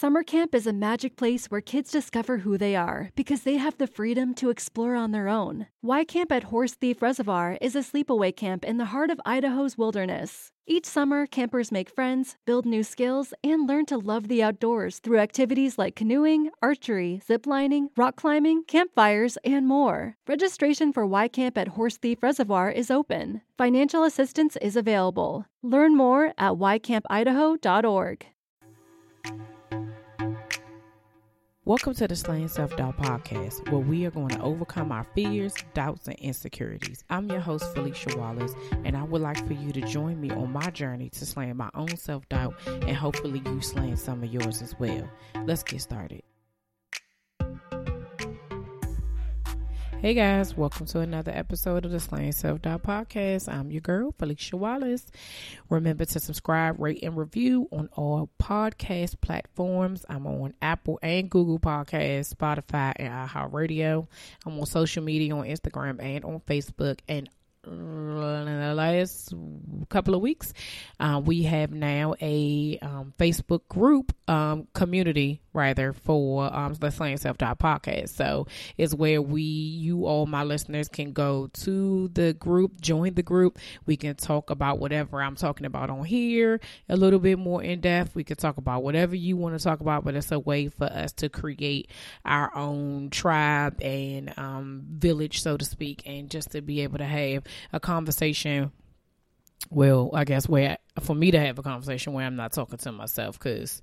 Summer camp is a magic place where kids discover who they are because they have the freedom to explore on their own. Y Camp at Horse Thief Reservoir is a sleepaway camp in the heart of Idaho's wilderness. Each summer, campers make friends, build new skills, and learn to love the outdoors through activities like canoeing, archery, ziplining, rock climbing, campfires, and more. Registration for Y Camp at Horse Thief Reservoir is open. Financial assistance is available. Learn more at ycampidaho.org. Welcome to the Slaying Self Doubt Podcast, where we are going to overcome our fears, doubts, and insecurities. I'm your host, Felicia Wallace, and I would like for you to join me on my journey to slaying my own self doubt and hopefully you slaying some of yours as well. Let's get started. Hey guys, welcome to another episode of the Slaying Self Doubt Podcast. I'm your girl, Felicia Wallace. Remember to subscribe, rate, and review on all podcast platforms. I'm on Apple and Google Podcasts, Spotify, and iHeartRadio. I'm on social media on Instagram and on Facebook and in the last couple of weeks, uh, we have now a um, Facebook group um, community rather for um, the Slaying Self Doubt podcast. So it's where we, you all my listeners, can go to the group, join the group. We can talk about whatever I'm talking about on here a little bit more in depth. We can talk about whatever you want to talk about, but it's a way for us to create our own tribe and um, village, so to speak, and just to be able to have a conversation well, I guess where for me to have a conversation where I'm not talking to myself because,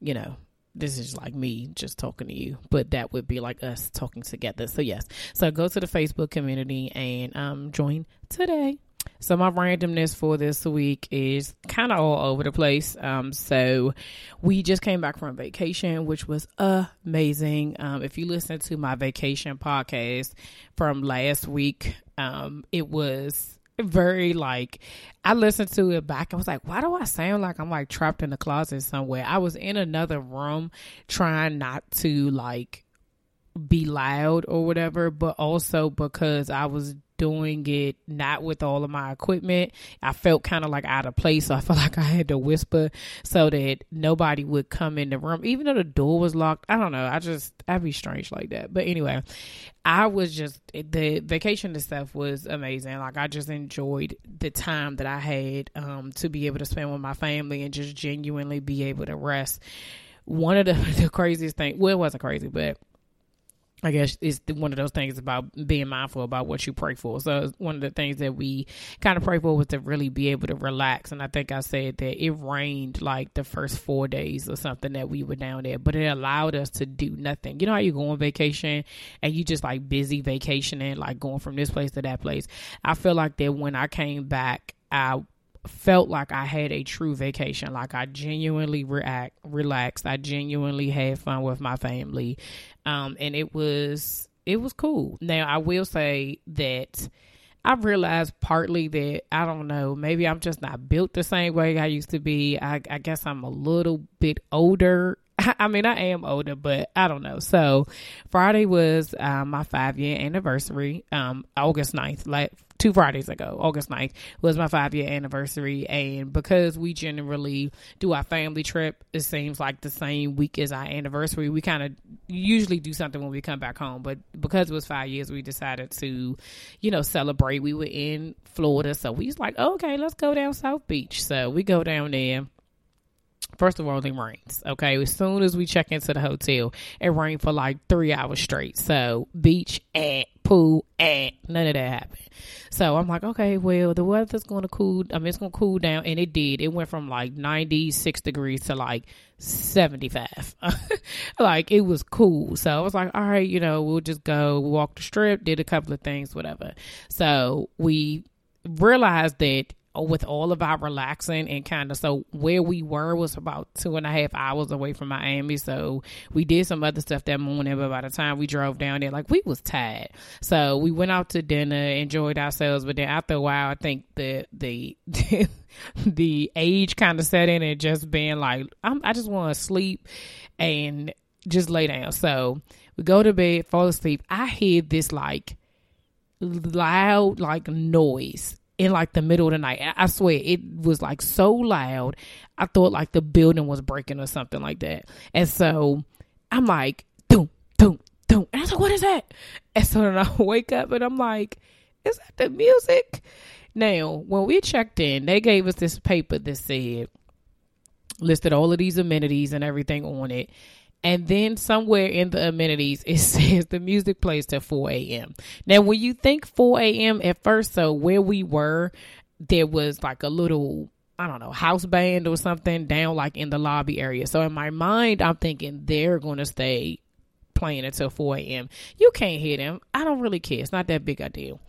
you know, this is like me just talking to you, but that would be like us talking together. So yes, so go to the Facebook community and um, join today. So my randomness for this week is kind of all over the place. Um, so we just came back from vacation, which was amazing. Um, if you listen to my vacation podcast from last week, um, it was very like I listened to it back. I was like, why do I sound like I'm like trapped in a closet somewhere? I was in another room trying not to like be loud or whatever, but also because I was doing it not with all of my equipment. I felt kind of like out of place. So I felt like I had to whisper so that nobody would come in the room, even though the door was locked. I don't know. I just, I'd be strange like that. But anyway, I was just, the vacation stuff was amazing. Like I just enjoyed the time that I had um, to be able to spend with my family and just genuinely be able to rest. One of the, the craziest things, well, it wasn't crazy, but I guess it's one of those things about being mindful about what you pray for. So one of the things that we kind of pray for was to really be able to relax. And I think I said that it rained like the first four days or something that we were down there, but it allowed us to do nothing. You know how you go on vacation and you just like busy vacationing, like going from this place to that place. I feel like that when I came back, I felt like I had a true vacation. Like I genuinely react, relaxed. I genuinely had fun with my family. Um, and it was, it was cool. Now I will say that I've realized partly that I don't know, maybe I'm just not built the same way I used to be. I, I guess I'm a little bit older I mean, I am older, but I don't know. So Friday was um, my five year anniversary, um, August 9th, like two Fridays ago, August 9th was my five year anniversary. And because we generally do our family trip, it seems like the same week as our anniversary. We kind of usually do something when we come back home, but because it was five years, we decided to, you know, celebrate. We were in Florida, so we was like, okay, let's go down South Beach. So we go down there First of all, it rains. Okay, as soon as we check into the hotel, it rained for like three hours straight. So beach and pool and none of that happened. So I'm like, okay, well, the weather's going to cool. I mean, it's going to cool down, and it did. It went from like 96 degrees to like 75. like it was cool. So I was like, all right, you know, we'll just go walk the strip, did a couple of things, whatever. So we realized that with all of our relaxing and kind of so where we were was about two and a half hours away from Miami. So we did some other stuff that morning, but by the time we drove down there, like we was tired. So we went out to dinner, enjoyed ourselves, but then after a while, I think the the the age kind of set in and just being like, I just want to sleep and just lay down. So we go to bed, fall asleep. I hear this like loud like noise in like the middle of the night. I swear it was like so loud. I thought like the building was breaking or something like that. And so I'm like, doom, doom, doom. And I was like, what is that? And so then I wake up and I'm like, is that the music? Now, when we checked in, they gave us this paper that said, listed all of these amenities and everything on it. And then somewhere in the amenities, it says the music plays till 4 a.m. Now, when you think 4 a.m. at first, so where we were, there was like a little, I don't know, house band or something down like in the lobby area. So in my mind, I'm thinking they're going to stay playing until 4 a.m. You can't hear them. I don't really care. It's not that big a deal.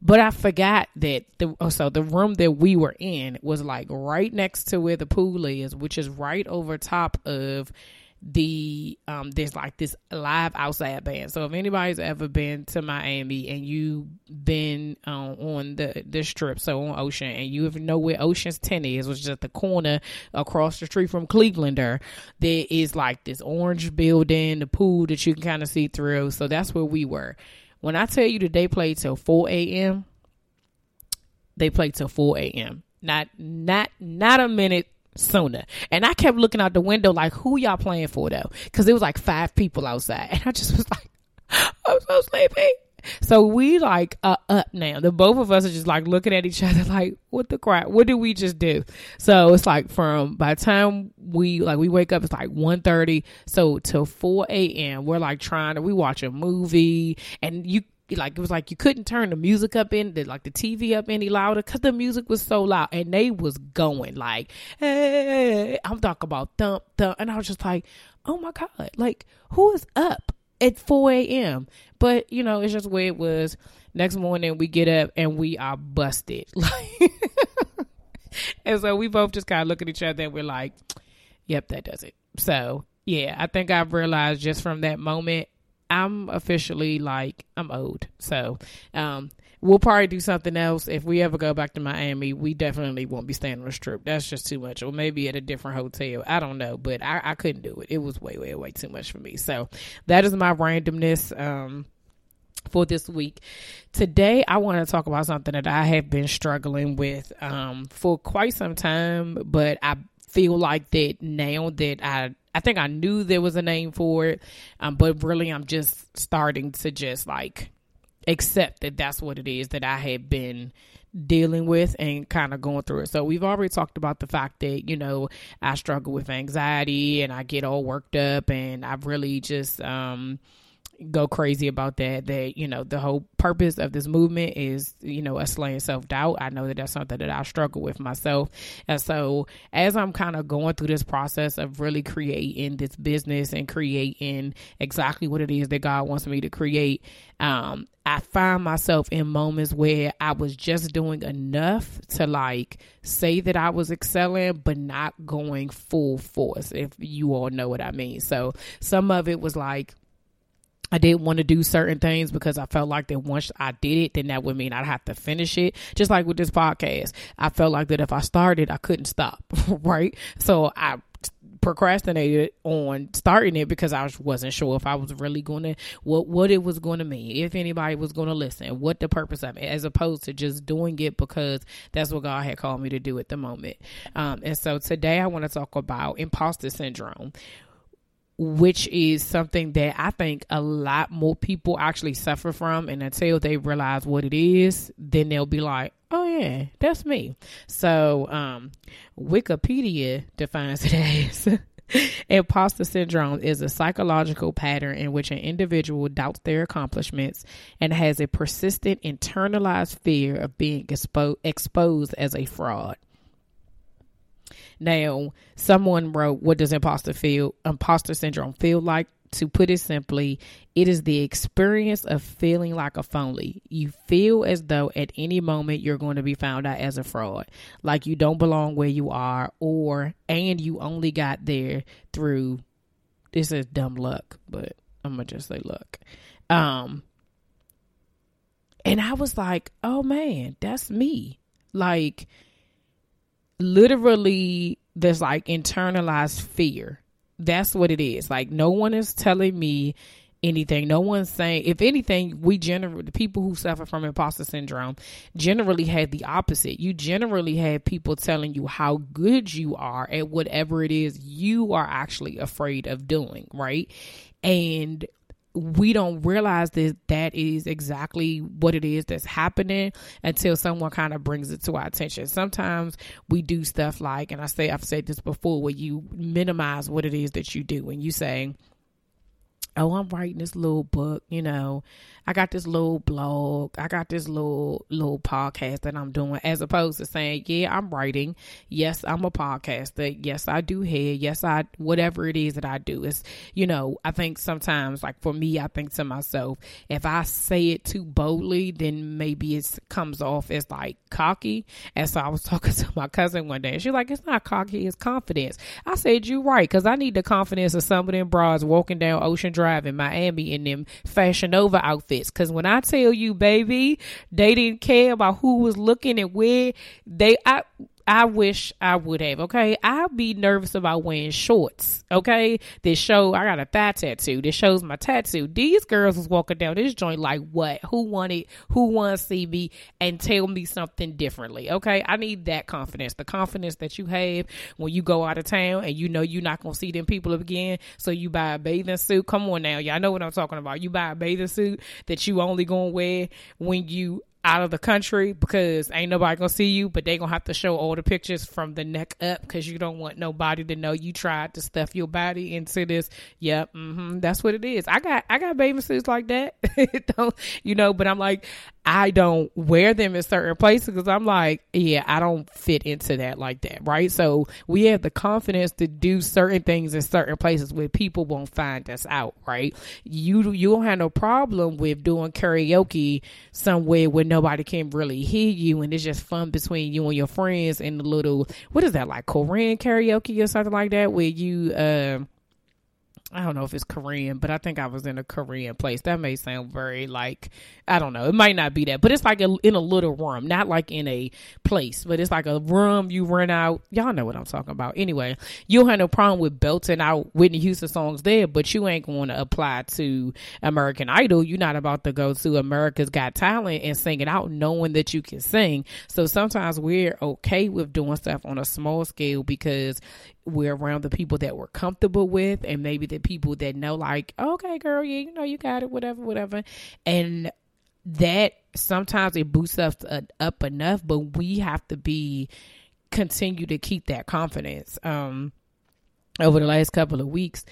But I forgot that the oh, so the room that we were in was like right next to where the pool is, which is right over top of the um there's like this live outside band. So if anybody's ever been to Miami and you've been um, on the the strip, so on Ocean, and you even know where Ocean's Ten is, which is at the corner across the street from Clevelander, there is like this orange building, the pool that you can kind of see through. So that's where we were. When I tell you that they played till 4 a.m., they played till 4 a.m. Not not not a minute sooner. And I kept looking out the window like, who y'all playing for though? Because it was like five people outside, and I just was like, I'm so sleepy. So we like up now. The both of us are just like looking at each other like, what the crap? What did we just do? So it's like from by the time we like we wake up, it's like 1.30. So till four a.m. We're like trying to we watch a movie, and you like it was like you couldn't turn the music up in the like the TV up any louder because the music was so loud and they was going like hey I'm talking about thump thump and I was just like oh my god like who is up at 4 a.m. But you know, it's just where it was. Next morning we get up and we are busted. Like and so we both just kind of look at each other and we're like, Yep, that does it. So yeah, I think I've realized just from that moment, I'm officially like I'm old. So um we'll probably do something else if we ever go back to Miami. We definitely won't be staying on a strip. That's just too much, or maybe at a different hotel. I don't know, but I, I couldn't do it. It was way, way, way too much for me. So that is my randomness. Um, for this week. Today, I want to talk about something that I have been struggling with um, for quite some time, but I feel like that now that I I think I knew there was a name for it, um, but really I'm just starting to just like accept that that's what it is that I had been dealing with and kind of going through it. So we've already talked about the fact that, you know, I struggle with anxiety and I get all worked up and I've really just um go crazy about that that you know the whole purpose of this movement is you know a slaying self-doubt i know that that's something that i struggle with myself and so as i'm kind of going through this process of really creating this business and creating exactly what it is that god wants me to create um I find myself in moments where I was just doing enough to like say that I was excelling, but not going full force, if you all know what I mean. So some of it was like, I didn't want to do certain things because I felt like that once I did it, then that would mean I'd have to finish it. Just like with this podcast, I felt like that if I started, I couldn't stop, right? So I procrastinated on starting it because I wasn't sure if I was really going to what what it was going to mean, if anybody was going to listen, what the purpose of it, as opposed to just doing it because that's what God had called me to do at the moment. Um, and so today I want to talk about imposter syndrome which is something that I think a lot more people actually suffer from. And until they realize what it is, then they'll be like, oh, yeah, that's me. So, um, Wikipedia defines it as. Imposter syndrome is a psychological pattern in which an individual doubts their accomplishments and has a persistent internalized fear of being expo- exposed as a fraud. Now, someone wrote, "What does imposter feel? Imposter syndrome feel like?" to put it simply, it is the experience of feeling like a phony. You feel as though at any moment you're going to be found out as a fraud, like you don't belong where you are, or and you only got there through this is dumb luck, but I'm gonna just say luck. Um, and I was like, oh man, that's me. Like, literally, there's like internalized fear that's what it is. Like no one is telling me anything. No one's saying, if anything, we generally, the people who suffer from imposter syndrome generally had the opposite. You generally had people telling you how good you are at whatever it is you are actually afraid of doing, right? And we don't realize that that is exactly what it is that's happening until someone kind of brings it to our attention. Sometimes we do stuff like, and I say I've said this before, where you minimize what it is that you do, and you say, "Oh, I'm writing this little book," you know, I got this little blog, I got this little little podcast that I'm doing, as opposed to saying, Yeah, I'm writing. Yes, I'm a podcaster. Yes, I do hair. Yes, I whatever it is that I do. It's you know, I think sometimes like for me, I think to myself, if I say it too boldly, then maybe it comes off as like cocky. And so I was talking to my cousin one day, and she's like, It's not cocky, it's confidence. I said, you're right, because I need the confidence of some of them bras walking down Ocean Drive in Miami in them Fashion Nova outfits Cause when I tell you, baby, they didn't care about who was looking and where they, I, I wish I would have. Okay, I'd be nervous about wearing shorts. Okay, this show I got a thigh tattoo. This shows my tattoo. These girls was walking down this joint like what? Who wanted? Who wants to see me and tell me something differently? Okay, I need that confidence. The confidence that you have when you go out of town and you know you're not gonna see them people again. So you buy a bathing suit. Come on now, y'all know what I'm talking about. You buy a bathing suit that you only gonna wear when you out of the country because ain't nobody gonna see you, but they gonna have to show all the pictures from the neck up because you don't want nobody to know you tried to stuff your body into this. Yep, mm-hmm, that's what it is. I got I got bathing suits like that. you know? But I'm like, I don't wear them in certain places because I'm like, yeah, I don't fit into that like that, right? So we have the confidence to do certain things in certain places where people won't find us out, right? You you don't have no problem with doing karaoke somewhere where nobody can really hear you and it's just fun between you and your friends and the little what is that like Korean karaoke or something like that where you uh I don't know if it's Korean, but I think I was in a Korean place. That may sound very like I don't know. It might not be that, but it's like a, in a little room, not like in a place, but it's like a room you rent out. Y'all know what I'm talking about. Anyway, you don't have no problem with belting out Whitney Houston songs there, but you ain't going to apply to American Idol. You're not about to go to America's Got Talent and sing it out, knowing that you can sing. So sometimes we're okay with doing stuff on a small scale because we're around the people that we're comfortable with and maybe the people that know like okay girl yeah you know you got it whatever whatever and that sometimes it boosts us up enough but we have to be continue to keep that confidence um over the last couple of weeks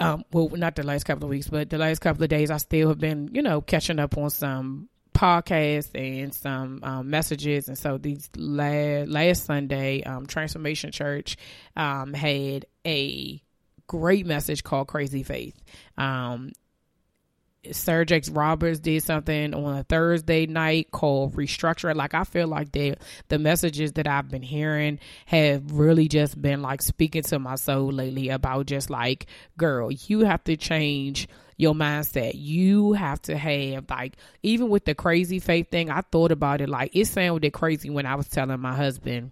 um well not the last couple of weeks but the last couple of days i still have been you know catching up on some podcasts and some um, messages. And so these last, last Sunday, um, Transformation Church um, had a great message called Crazy Faith. Um, Jakes Roberts did something on a Thursday night called Restructure. Like I feel like the the messages that I've been hearing have really just been like speaking to my soul lately about just like, girl, you have to change your mindset. You have to have like even with the crazy faith thing, I thought about it like it sounded crazy when I was telling my husband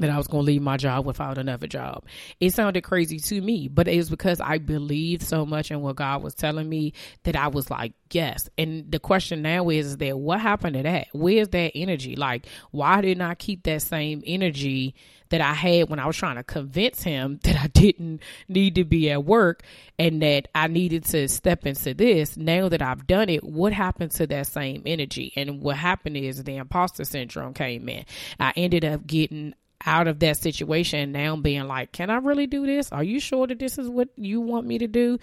that I was going to leave my job without another job. It sounded crazy to me, but it was because I believed so much in what God was telling me that I was like, yes. And the question now is, is that what happened to that? Where's that energy? Like, why didn't I keep that same energy that I had when I was trying to convince him that I didn't need to be at work and that I needed to step into this? Now that I've done it, what happened to that same energy? And what happened is the imposter syndrome came in. I ended up getting out of that situation now being like, can I really do this? Are you sure that this is what you want me to do?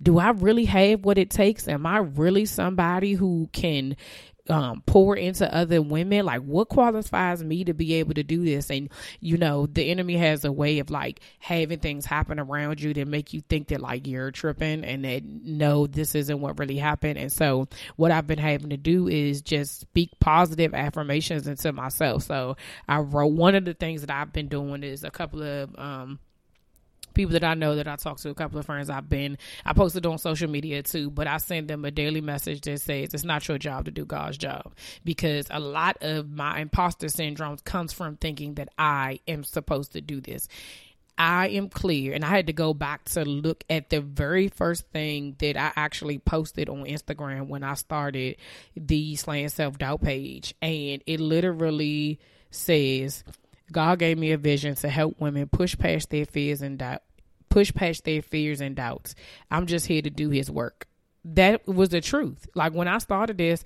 Do I really have what it takes? Am I really somebody who can um, pour into other women. Like, what qualifies me to be able to do this? And, you know, the enemy has a way of like having things happen around you that make you think that like you're tripping and that no, this isn't what really happened. And so, what I've been having to do is just speak positive affirmations into myself. So, I wrote one of the things that I've been doing is a couple of, um, people that I know that I talk to, a couple of friends I've been, I posted on social media too, but I send them a daily message that says it's not your job to do God's job because a lot of my imposter syndrome comes from thinking that I am supposed to do this. I am clear, and I had to go back to look at the very first thing that I actually posted on Instagram when I started the Slaying Self Doubt page, and it literally says, God gave me a vision to help women push past their fears and doubt, push past their fears and doubts. I'm just here to do his work. That was the truth. Like when I started this,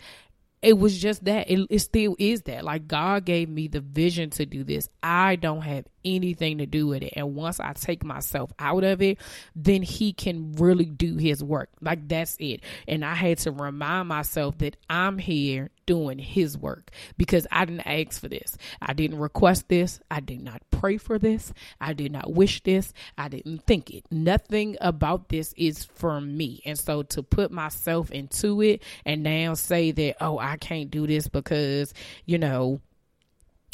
it was just that. It, it still is that. Like God gave me the vision to do this. I don't have anything to do with it. And once I take myself out of it, then he can really do his work. Like that's it. And I had to remind myself that I'm here doing his work because I didn't ask for this. I didn't request this. I did not pray for this. I did not wish this. I didn't think it. Nothing about this is for me. And so to put myself into it and now say that, oh, I can't do this because, you know,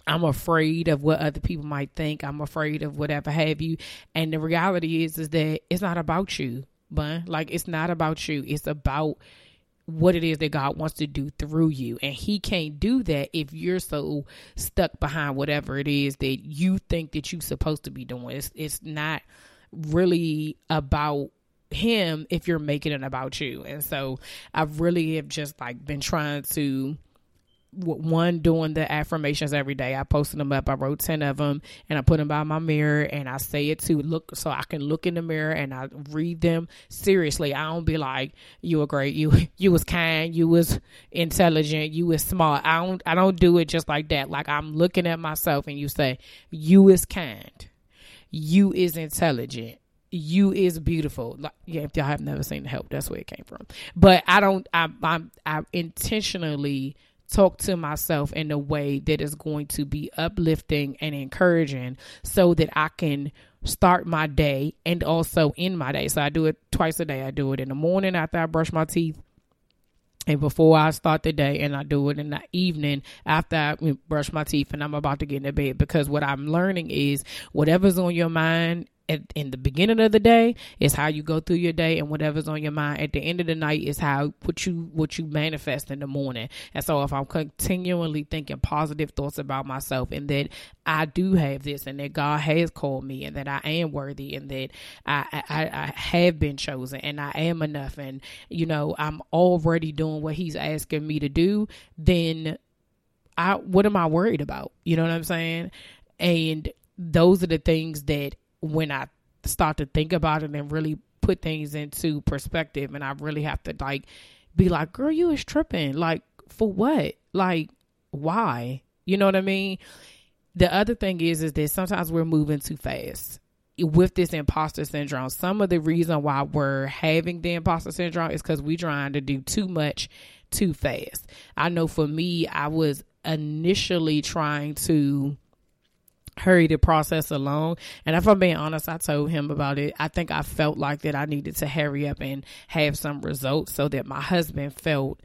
I'm afraid of what other people might think. I'm afraid of whatever have you. And the reality is is that it's not about you, but like it's not about you. It's about what it is that God wants to do through you. And he can't do that if you're so stuck behind whatever it is that you think that you're supposed to be doing. It's it's not really about him if you're making it about you. And so I really have just like been trying to one doing the affirmations every day. I posted them up. I wrote 10 of them and I put them by my mirror and I say it to look so I can look in the mirror and I read them seriously. I don't be like you were great. You you was kind, you was intelligent, you was smart. I don't I don't do it just like that. Like I'm looking at myself and you say you is kind. You is intelligent you is beautiful. Like, yeah, if y'all have never seen the help, that's where it came from. But I don't. I, I'm. I intentionally talk to myself in a way that is going to be uplifting and encouraging so that I can start my day and also end my day. So I do it twice a day. I do it in the morning after I brush my teeth and before I start the day, and I do it in the evening after I mm, brush my teeth and I'm about to get into bed. Because what I'm learning is whatever's on your mind at, in the beginning of the day is how you go through your day and whatever's on your mind. At the end of the night is how what you what you manifest in the morning. And so if i'm continually thinking positive thoughts about myself and that i do have this and that god has called me and that i am worthy and that i i, I have been chosen and i am enough and you know i'm already doing what he's asking me to do then i what am i worried about? You know what i'm saying? And those are the things that when I start to think about it and really put things into perspective and I really have to like be like, girl, you is tripping. Like, for what? Like, why? You know what I mean? The other thing is, is that sometimes we're moving too fast with this imposter syndrome. Some of the reason why we're having the imposter syndrome is because we're trying to do too much too fast. I know for me, I was initially trying to hurry the process along. And if I'm being honest, I told him about it. I think I felt like that I needed to hurry up and have some results so that my husband felt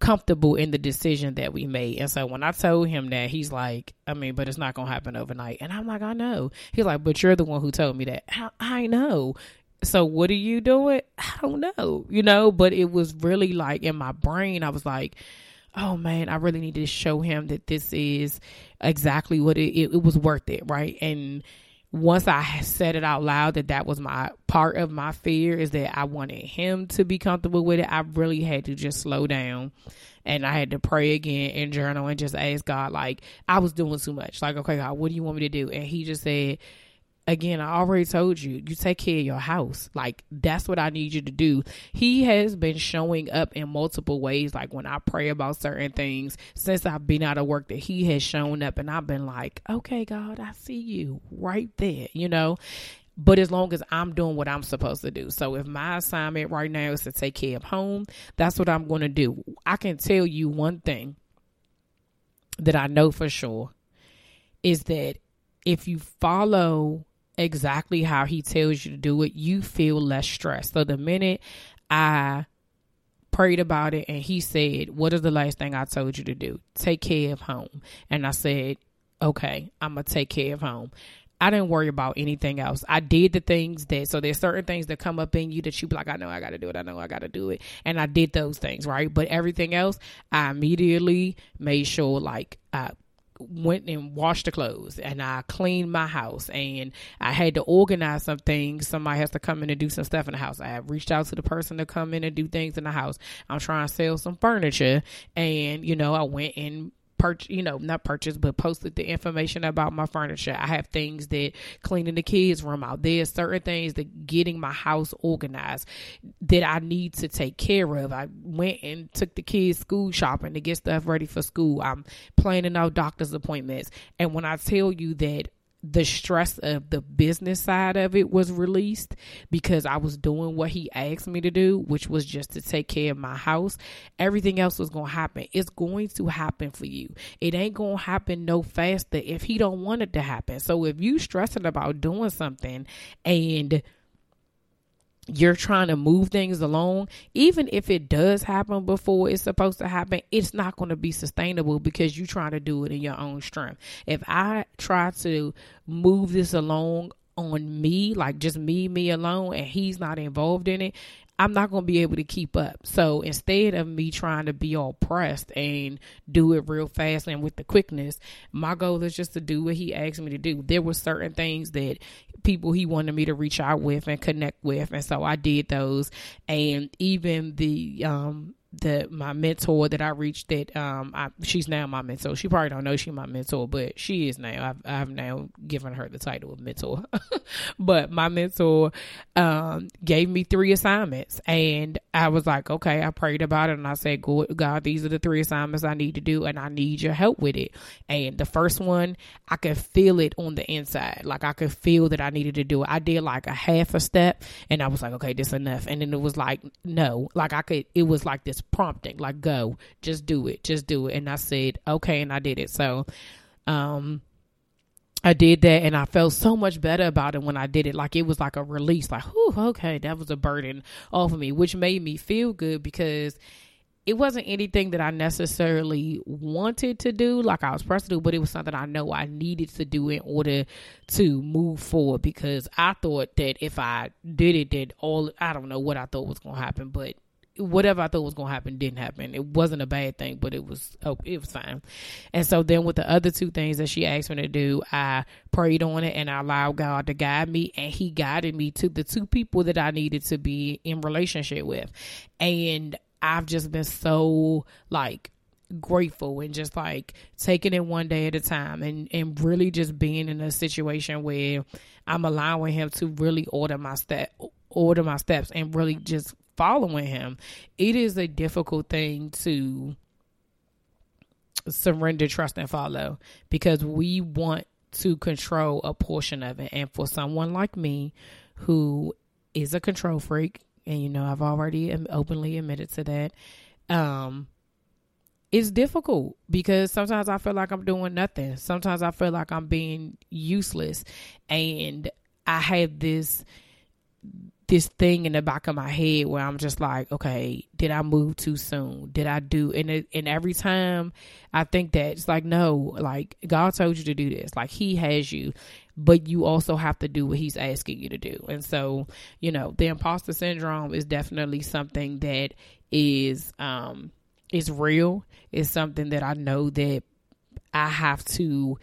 comfortable in the decision that we made. And so when I told him that, he's like, I mean, but it's not going to happen overnight. And I'm like, I know. He's like, but you're the one who told me that. I, I know. So what are you doing? I don't know, you know, but it was really like in my brain, I was like, oh man, I really need to show him that this is exactly what it, it, it was worth it, right? And once I said it out loud that that was my part of my fear is that I wanted him to be comfortable with it. I really had to just slow down and I had to pray again and journal and just ask God, like, I was doing too much. Like, okay, God, what do you want me to do? And he just said, again, I already told you, you take care of your house. Like, that's what I need you to do. He has been showing up in multiple ways. Like, when I pray about certain things, since I've been out of work, that He has shown up, and I've been like, okay, God, I see you right there, you know? but as long as I'm doing what I'm supposed to do. So if my assignment right now is to take care of home, that's what I'm going to do. I can tell you one thing that I know for sure is that if you follow exactly how he tells you to do it, you feel less stressed. So the minute I prayed about it and he said, What is the last thing I told you to do? Take care of home. And I said, Okay, I'm going to take care of home. I didn't worry about anything else. I did the things that, so there's certain things that come up in you that you be like, I know I got to do it. I know I got to do it. And I did those things, right? But everything else, I immediately made sure, like, I went and washed the clothes and I cleaned my house and I had to organize some things. Somebody has to come in and do some stuff in the house. I have reached out to the person to come in and do things in the house. I'm trying to sell some furniture and, you know, I went and purchase, you know, not purchase, but posted the information about my furniture. I have things that cleaning the kids' room out. There's certain things that getting my house organized that I need to take care of. I went and took the kids school shopping to get stuff ready for school. I'm planning out doctor's appointments. And when I tell you that the stress of the business side of it was released because I was doing what he asked me to do, which was just to take care of my house. Everything else was going to happen. It's going to happen for you. It ain't going to happen no faster if he don't want it to happen. So if you stressing about doing something and you're trying to move things along, even if it does happen before it's supposed to happen, it's not going to be sustainable because you're trying to do it in your own strength. If I try to move this along on me, like just me, me alone, and he's not involved in it, I'm not going to be able to keep up. So instead of me trying to be all pressed and do it real fast and with the quickness, my goal is just to do what he asked me to do. There were certain things that people he wanted me to reach out with and connect with, and so I did those. And even the um the my mentor that I reached that um I, she's now my mentor. She probably don't know she's my mentor, but she is now. I've I've now given her the title of mentor. but my mentor um gave me three assignments and I was like, okay, I prayed about it and I said, God, these are the three assignments I need to do and I need your help with it. And the first one, I could feel it on the inside. Like I could feel that I needed to do it. I did like a half a step and I was like, okay, this enough. And then it was like, no, like I could it was like this prompting, like go, just do it, just do it. And I said, okay, and I did it. So, um, I did that and I felt so much better about it when I did it. Like it was like a release, like, whew, okay, that was a burden off of me, which made me feel good because it wasn't anything that I necessarily wanted to do, like I was pressed to do, but it was something I know I needed to do in order to move forward because I thought that if I did it, that all, I don't know what I thought was going to happen, but whatever I thought was going to happen didn't happen. It wasn't a bad thing, but it was oh, it was fine. And so then with the other two things that she asked me to do, I prayed on it and I allowed God to guide me, and He guided me to the two people that I needed to be in relationship with, and I've just been so like grateful and just like taking it one day at a time and and really just being in a situation where I'm allowing him to really order my step order my steps and really just following him, it is a difficult thing to surrender, trust, and follow because we want to control a portion of it. And for someone like me who is a control freak, and you know, I've already openly admitted to that, um, it's difficult because sometimes I feel like I'm doing nothing. Sometimes I feel like I'm being useless. And I have this this thing in the back of my head where I'm just like, okay, did I move too soon? Did I do? And it, and every time I think that it's like, no, like God told you to do this. Like He has you, but you also have to do what He's asking you to do. And so, you know, the imposter syndrome is definitely something that is um is real. It's something that I know that I have to.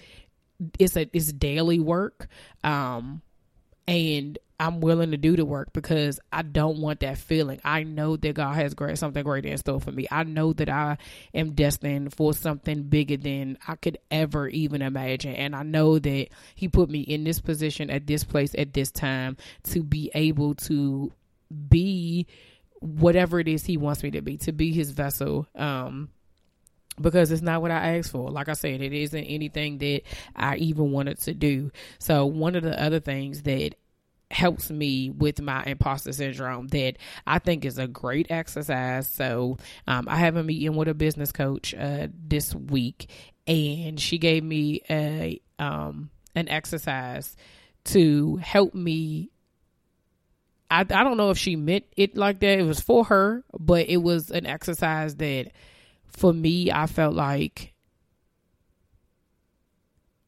It's a it's daily work. Um, and I'm willing to do the work because I don't want that feeling. I know that God has great something great in store for me. I know that I am destined for something bigger than I could ever even imagine. And I know that He put me in this position at this place at this time to be able to be whatever it is He wants me to be, to be His vessel. Um, because it's not what I asked for. Like I said, it isn't anything that I even wanted to do. So one of the other things that helps me with my imposter syndrome that I think is a great exercise. So um, I have a meeting with a business coach uh, this week, and she gave me a um, an exercise to help me. I, I don't know if she meant it like that. It was for her, but it was an exercise that for me, I felt like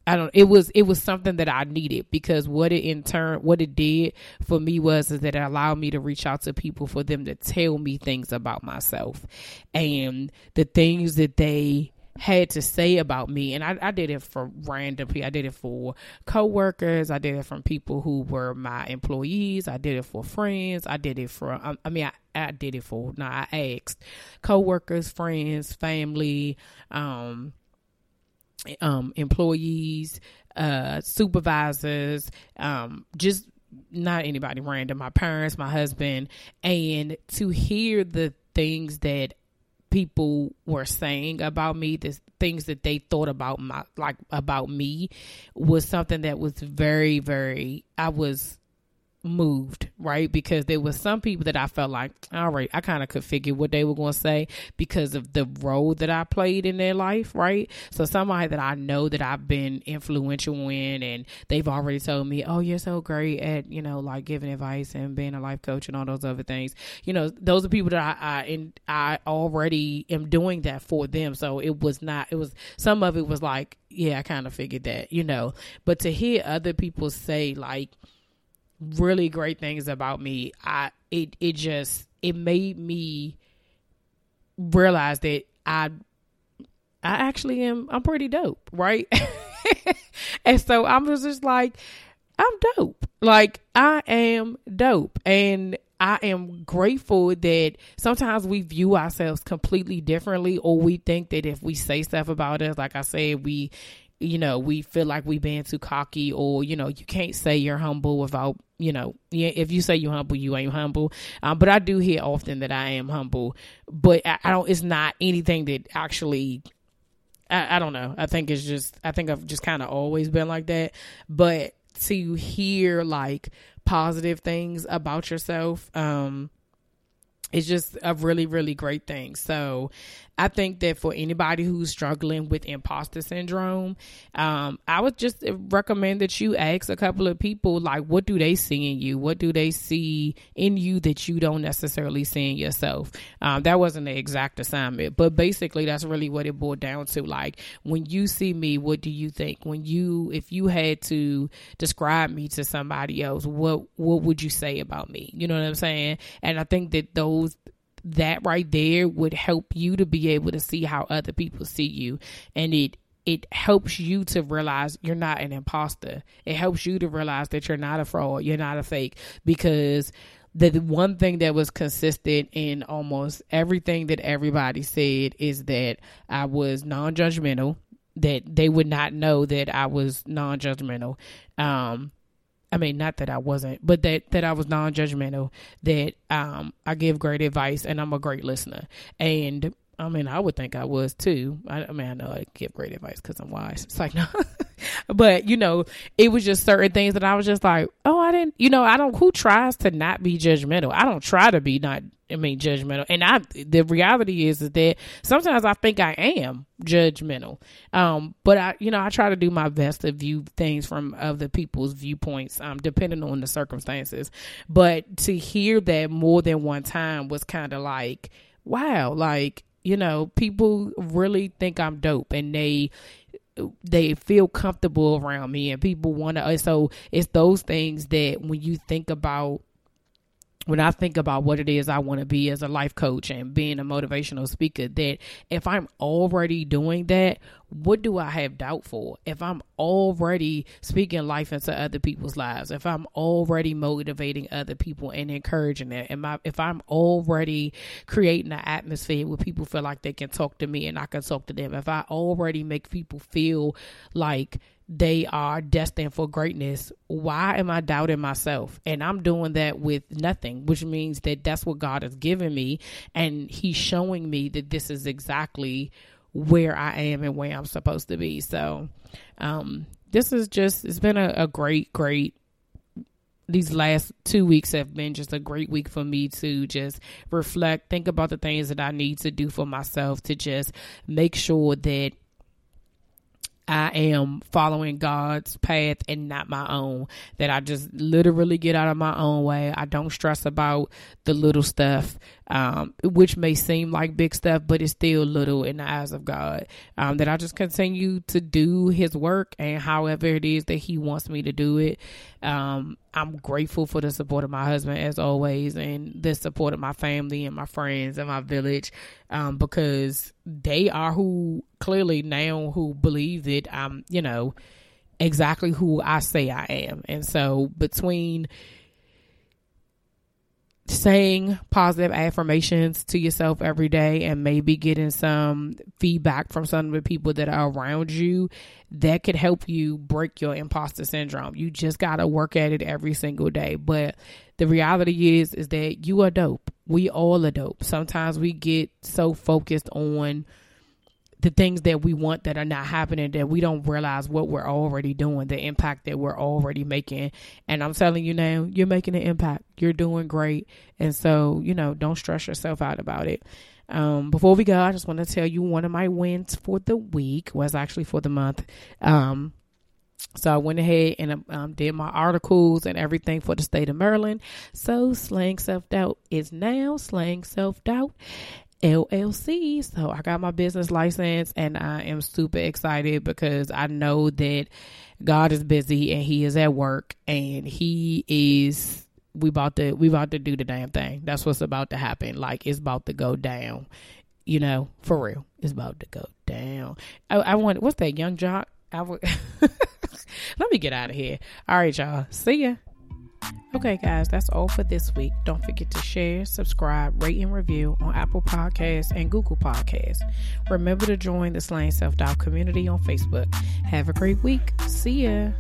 I don't it was it was something that I needed because what it in turn what it did for me was is that it allowed me to reach out to people for them to tell me things about myself and the things that they had to say about me. And I, I did it for random people i did it for coworkers i did it from people who were my employees i did it for friends i did it for um, i mean I, I did it for no i asked coworkers friends family um um, employees, uh, supervisors, um, just not anybody random, my parents, my husband, and to hear the things that people were saying about me, the things that they thought about my like about me was something that was very, very I was moved, right? Because there was some people that I felt like, all right, I kind of could figure what they were going to say because of the role that I played in their life, right? So somebody that I know that I've been influential in and they've already told me, oh, you're so great at, you know, like giving advice and being a life coach and all those other things. You know, those are people that I, I, and I already am doing that for them. So it was not, it was, some of it was like, yeah, I kind of figured that, you know, but to hear other people say like, really great things about me, I it it just it made me realize that I I actually am I'm pretty dope, right? and so I was just like I'm dope. Like I am dope and I am grateful that sometimes we view ourselves completely differently or we think that if we say stuff about us like I said we you know, we feel like we being too cocky or, you know, you can't say you're humble without, you know, if you say you're humble, you ain't humble. Um, but I do hear often that I am humble, but I, I don't, it's not anything that actually, I, I don't know. I think it's just, I think I've just kind of always been like that. But to hear like positive things about yourself, um, it's just a really really great thing so I think that for anybody who's struggling with imposter syndrome, um, I would just recommend that you ask a couple of people, like, what do they see in you? What do they see in you that you don't necessarily see in yourself? Um, that wasn't the exact assignment, but basically, that's really what it boiled down to. Like, when you see me, what do you think? When you, if you had to describe me to somebody else, what what would you say about me? You know what I'm saying? And I think that those that right there would help you to be able to see how other people see you. And it it helps you to realize you're not an imposter. It helps you to realize that you're not a fraud. You're not a fake. Because the one thing that was consistent in almost everything that everybody said is that I was non-judgmental that they would not know that I was non-judgmental. Um I mean, not that I wasn't, but that that I was non-judgmental. That um, I give great advice and I'm a great listener. And I mean, I would think I was too. I, I mean, I know I give great advice because I'm wise. It's like no, but you know, it was just certain things that I was just like, oh, I didn't. You know, I don't. Who tries to not be judgmental? I don't try to be not I mean, judgmental. And I, the reality is, is that sometimes I think I am judgmental. Um, but I, you know, I try to do my best to view things from other people's viewpoints, um, depending on the circumstances. But to hear that more than one time was kind of like, wow, like, you know, people really think I'm dope and they, they feel comfortable around me and people want to so it's those things that when you think about when I think about what it is I want to be as a life coach and being a motivational speaker, that if I'm already doing that, what do I have doubt for? If I'm already speaking life into other people's lives, if I'm already motivating other people and encouraging them, and I, if I'm already creating an atmosphere where people feel like they can talk to me and I can talk to them, if I already make people feel like they are destined for greatness, why am I doubting myself? And I'm doing that with nothing, which means that that's what God has given me. And He's showing me that this is exactly where I am and where I'm supposed to be. So, um, this is just, it's been a, a great, great these last two weeks have been just a great week for me to just reflect, think about the things that I need to do for myself to just make sure that I am following God's path and not my own. That I just literally get out of my own way. I don't stress about the little stuff, um, which may seem like big stuff, but it's still little in the eyes of God. Um, that I just continue to do His work and however it is that He wants me to do it. Um, I'm grateful for the support of my husband as always, and the support of my family and my friends and my village, um, because they are who clearly now who believe that I'm, you know, exactly who I say I am. And so between saying positive affirmations to yourself every day and maybe getting some feedback from some of the people that are around you that could help you break your imposter syndrome. You just got to work at it every single day. But the reality is is that you are dope. We all are dope. Sometimes we get so focused on the things that we want that are not happening that we don't realize what we're already doing, the impact that we're already making. And I'm telling you now, you're making an impact. You're doing great. And so, you know, don't stress yourself out about it. Um, before we go, I just want to tell you one of my wins for the week was actually for the month. Um, so I went ahead and um, did my articles and everything for the state of Maryland. So Slaying Self Doubt is now Slaying Self Doubt. LLC. So I got my business license and I am super excited because I know that God is busy and he is at work and he is we about to we about to do the damn thing. That's what's about to happen. Like it's about to go down. You know, for real. It's about to go down. I, I want what's that young jock? I would let me get out of here. All right, y'all. See ya. Okay, guys, that's all for this week. Don't forget to share, subscribe, rate, and review on Apple Podcasts and Google Podcasts. Remember to join the Slaying Self Doubt community on Facebook. Have a great week. See ya.